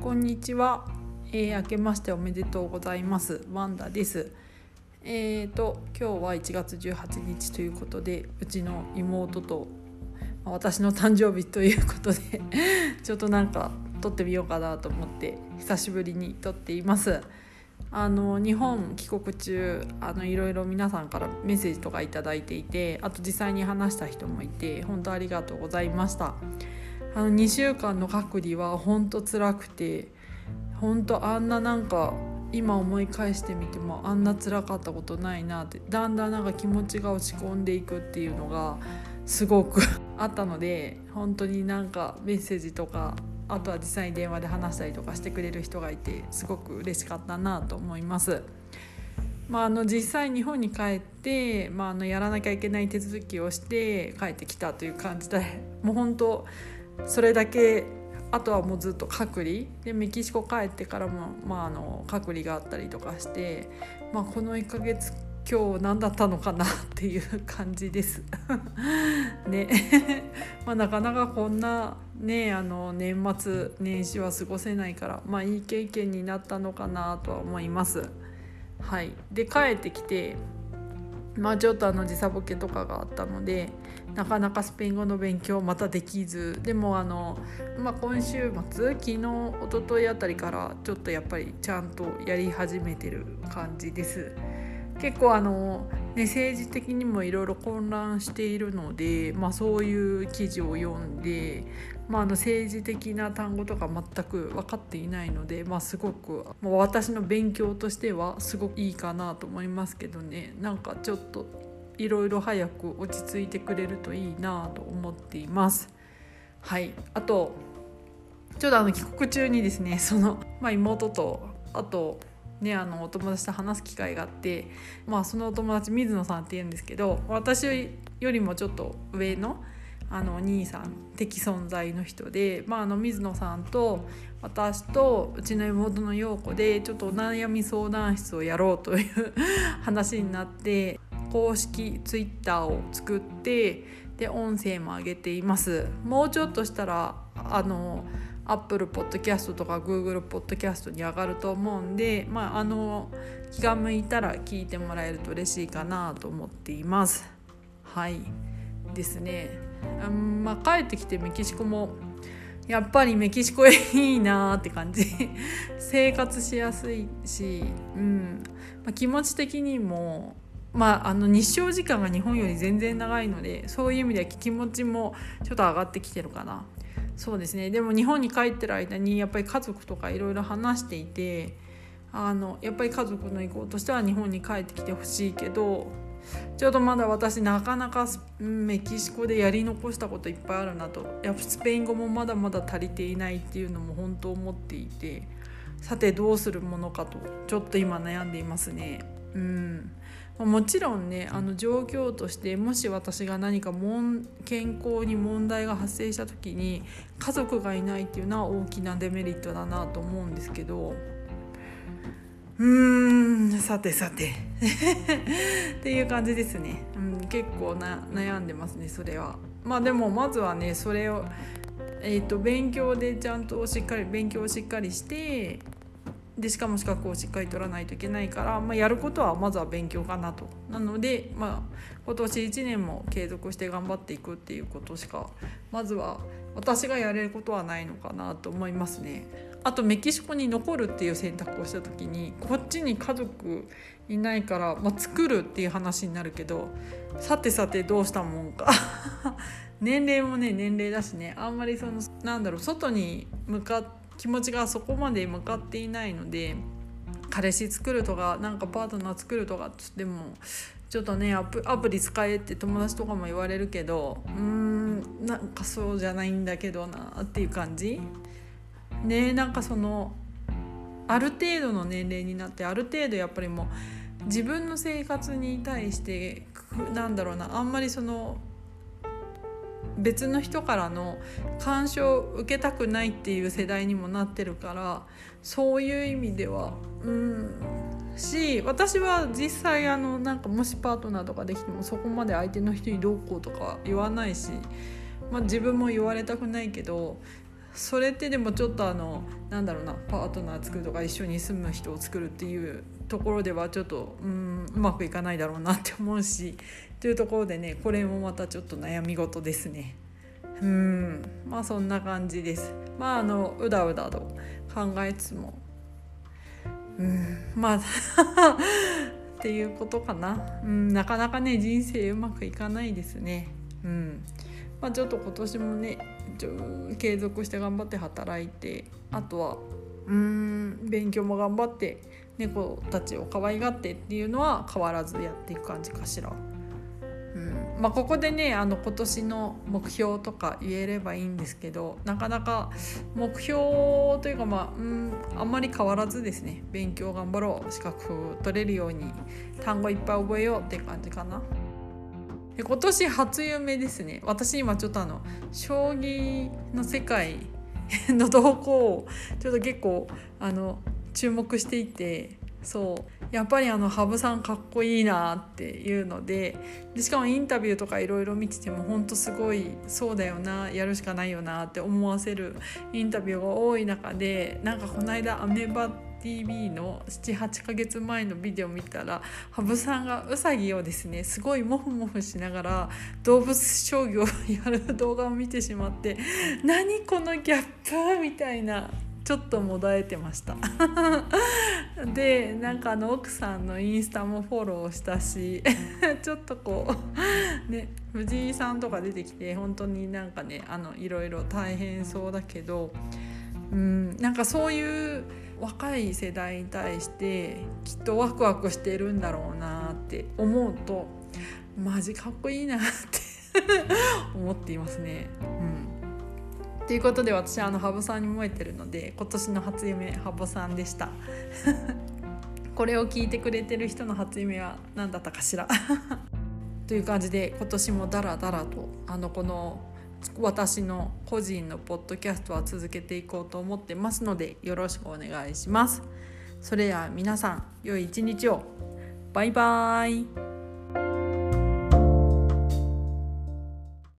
こんにちは、えー、明けましておめでとうございます。ワンダです。えーと今日は1月18日ということでうちの妹と私の誕生日ということで ちょっとなんか撮ってみようかなと思って久しぶりに撮っています。あの日本帰国中あのいろいろ皆さんからメッセージとか頂いていてあと実際に話した人もいて本当ありがとうございました。あの2週間の隔離は本当辛くて本当あんななんか今思い返してみてもあんな辛かったことないなってだんだんなんか気持ちが落ち込んでいくっていうのがすごく あったので本当になんかメッセージとかあとは実際に電話で話したりとかしてくれる人がいてすごく嬉しかったなと思います。まあ、あの実際日本に帰って、まあ、あのやらなきゃいけない手続きをして帰ってきたという感じでもう本当それだけあとはもうずっと隔離。でメキシコ帰ってからも、まあ、あの隔離があったりとかして、まあ、この1ヶ月今日何だったのかなっていう感じです。ね。まあなかなかこんなねあの年末年始は過ごせないからまあいい経験になったのかなとは思います。はい、で帰ってきてまあちょっとあの時差ボケとかがあったのでなかなかスペイン語の勉強またできずでもあの、まあ、今週末昨日一昨日あたりからちょっとやっぱりちゃんとやり始めてる感じです。結構あの、ね、政治的にもいろいろ混乱しているので、まあ、そういう記事を読んで、まあ、あの政治的な単語とか全く分かっていないので、まあ、すごく、まあ、私の勉強としてはすごくいいかなと思いますけどねなんかちょっといろいろ早く落ち着いてくれるといいなと思っています。はいあとちょうどあの帰国中にですね その、まあ、妹とあとね、あのお友達と話す機会があって、まあ、そのお友達水野さんっていうんですけど私よりもちょっと上のあの兄さん的存在の人で、まあ、あの水野さんと私とうちの妹の陽子でちょっとお悩み相談室をやろうという 話になって公式ツイッターを作ってで音声も上げています。もうちょっとしたらあのアップルポッドキャストとかグーグルポッドキャストに上がると思うんで、まあ、あの気が向いたら聞いてもらえると嬉しいかなと思っています。はいですね、うんまあ、帰ってきてメキシコもやっぱりメキシコいいなって感じ。生活しやすいし、うん。まあ、気持ち的にもまあ、あの日照時間が日本より全然長いのでそういう意味では気持ちもちょっと上がってきてるかな。そうですね。でも日本に帰ってる間にやっぱり家族とかいろいろ話していてあのやっぱり家族の意向としては日本に帰ってきてほしいけどちょっとまだ私なかなかメキシコでやり残したこといっぱいあるなと。やっぱスペイン語もまだまだ足りていないっていうのも本当思っていて。さてどうするものかとちょっと今悩んでいますね。うん。もちろんねあの状況としてもし私が何か健康に問題が発生した時に家族がいないっていうのは大きなデメリットだなと思うんですけど。うーんさてさて っていう感じですね、うん、結構な悩んでますねそれは。まあでもまずはねそれを、えーと勉強でちゃんとしっかり勉強をしっかりしてでしかも資格をしっかり取らないといけないから、まあ、やることはまずは勉強かなとなので、まあ、今年1年も継続して頑張っていくっていうことしかまずは私がやれることはないのかなと思いますね。あとメキシコに残るっていう選択をした時にこっちに家族いないから、まあ、作るっていう話になるけどさてさてどうしたもんか。年齢もね年齢だしねあんまりそのなんだろう外に向かって気持ちがそこまで向かっていないので彼氏作るとかなんかパートナー作るとかっつってもちょっとねアプアプリ使えって友達とかも言われるけどうーんなんかそうじゃないんだけどなっていう感じ。ねなんかそのある程度の年齢になってある程度やっぱりもう自分の生活に対してなんだろうなあんまりその別の人からの干渉を受けたくないっていう世代にもなってるからそういう意味ではうんし私は実際あのなんかもしパートナーとかできてもそこまで相手の人にどうこうとか言わないし、まあ、自分も言われたくないけどそれってでもちょっとあのなんだろうなパートナー作るとか一緒に住む人を作るっていうところではちょっとうんうまくいかないだろうなって思うしというところでねこれもまたちょっと悩み事ですね。うんまあそんな感じです。まああのうだうだと考えつつもうんまあ っていうことかな、うん、なかなかね人生うまくいかないですね。うんまあ、ちょっと今年もね継続して頑張って働いてあとはうん勉強も頑張って猫たちを可愛がってっていうのは変わらずやっていく感じかしら。うんまあ、ここでねあの今年の目標とか言えればいいんですけどなかなか目標というかまあ、うん、あんまり変わらずですね勉強頑張ろう資格取れるように単語いっぱい覚えようって感じかな。で今年初夢ですね。私今ちょっとあの将棋の世界 の動向をちょっと結構あの注目していてそうやっぱりあの羽生さんかっこいいなっていうのででしかもインタビューとかいろいろ見ててもほんとすごいそうだよなやるしかないよなって思わせるインタビューが多い中でなんかこの間アメバって TV の78ヶ月前のビデオ見たら羽生さんがウサギをですねすごいモフモフしながら動物商業をやる動画を見てしまって何このギャップみたいなちょっともだえてました。でなんかあの奥さんのインスタもフォローしたし ちょっとこうね藤井さんとか出てきて本当になんかねあのいろいろ大変そうだけどうんなんかそういう若い世代に対してきっとワクワクしてるんだろうなって思うとマジかっこいいなって 思っていますね。うん。ということで私はあの羽生さんに燃えてるので今年の初夢羽生さんでした。これを聞いてくれてる人の初夢は何だったかしら。という感じで今年もダラダラとあのこの私の個人のポッドキャストは続けていこうと思ってますのでよろしくお願いします。それでは皆さん良い一日をバイバーイ